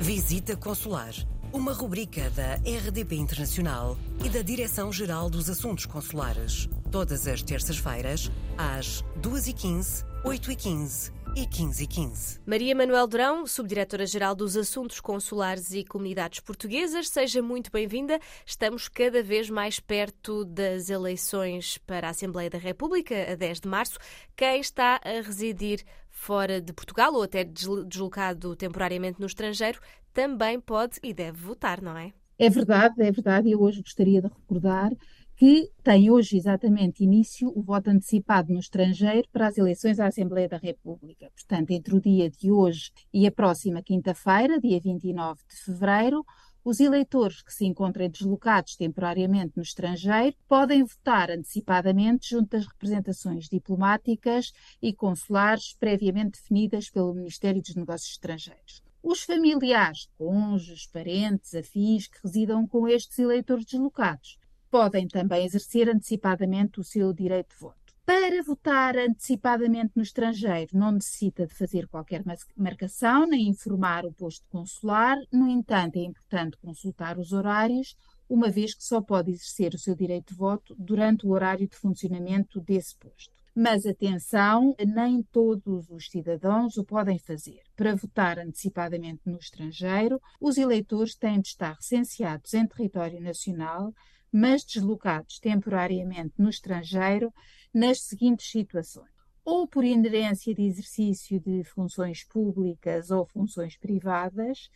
Visita Consular, uma rubrica da RDP Internacional e da Direção-Geral dos Assuntos Consulares. Todas as terças-feiras, às 2h15, 8h15 e 15 e 15. Maria Manuel Drão, Subdiretora-Geral dos Assuntos Consulares e Comunidades Portuguesas, seja muito bem-vinda. Estamos cada vez mais perto das eleições para a Assembleia da República, a 10 de março. Quem está a residir fora de Portugal ou até deslocado temporariamente no estrangeiro também pode e deve votar, não é? É verdade, é verdade. Eu hoje gostaria de recordar que tem hoje exatamente início o voto antecipado no estrangeiro para as eleições à Assembleia da República. Portanto, entre o dia de hoje e a próxima quinta-feira, dia 29 de fevereiro, os eleitores que se encontrem deslocados temporariamente no estrangeiro podem votar antecipadamente junto às representações diplomáticas e consulares previamente definidas pelo Ministério dos Negócios Estrangeiros. Os familiares, cônjuges, parentes, afins que residam com estes eleitores deslocados podem também exercer antecipadamente o seu direito de voto. Para votar antecipadamente no estrangeiro, não necessita de fazer qualquer marcação nem informar o posto consular. No entanto, é importante consultar os horários, uma vez que só pode exercer o seu direito de voto durante o horário de funcionamento desse posto. Mas atenção, nem todos os cidadãos o podem fazer. Para votar antecipadamente no estrangeiro, os eleitores têm de estar recenseados em território nacional, mas deslocados temporariamente no estrangeiro nas seguintes situações. Ou por inerência de exercício de funções públicas ou funções privadas,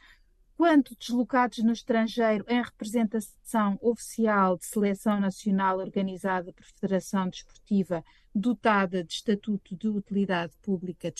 quando deslocados no estrangeiro em representação oficial de seleção nacional organizada por Federação Desportiva dotada de Estatuto de Utilidade Pública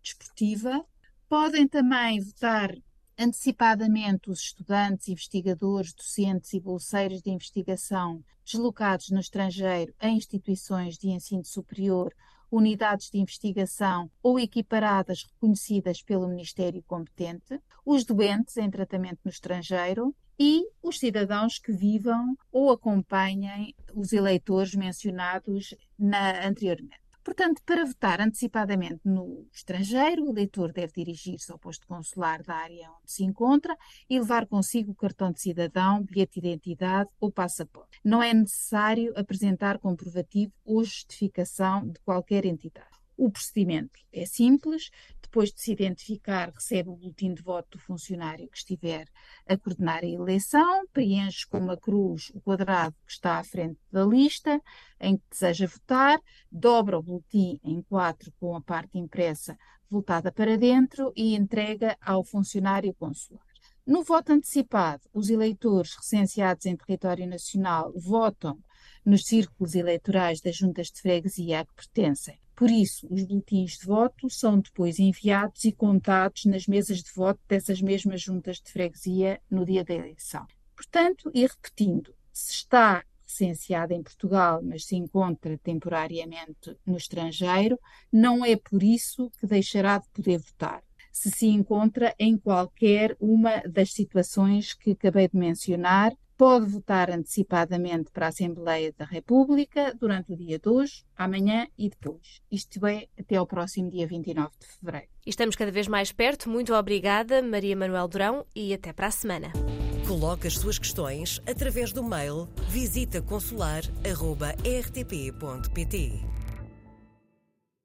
Desportiva, podem também votar antecipadamente os estudantes, investigadores, docentes e bolseiros de investigação deslocados no estrangeiro em instituições de ensino superior, unidades de investigação ou equiparadas reconhecidas pelo Ministério competente, os doentes em tratamento no estrangeiro e os cidadãos que vivam ou acompanhem os eleitores mencionados na, anteriormente. Portanto, para votar antecipadamente no estrangeiro, o eleitor deve dirigir-se ao posto consular da área onde se encontra e levar consigo o cartão de cidadão, bilhete de identidade ou passaporte. Não é necessário apresentar comprovativo ou justificação de qualquer entidade. O procedimento é simples. Depois de se identificar, recebe o boletim de voto do funcionário que estiver a coordenar a eleição, preenche com uma cruz o quadrado que está à frente da lista em que deseja votar, dobra o boletim em quatro com a parte impressa voltada para dentro e entrega ao funcionário consular. No voto antecipado, os eleitores recenseados em território nacional votam nos círculos eleitorais das juntas de freguesia a que pertencem. Por isso, os boletins de voto são depois enviados e contados nas mesas de voto dessas mesmas juntas de freguesia no dia da eleição. Portanto, e repetindo, se está licenciado em Portugal, mas se encontra temporariamente no estrangeiro, não é por isso que deixará de poder votar. Se se encontra em qualquer uma das situações que acabei de mencionar, pode votar antecipadamente para a Assembleia da República durante o dia de hoje, amanhã e depois. Isto é até ao próximo dia 29 de fevereiro. E estamos cada vez mais perto. Muito obrigada, Maria Manuel Durão, e até para a semana. Coloque as suas questões através do mail visitaconsular.rtp.pt.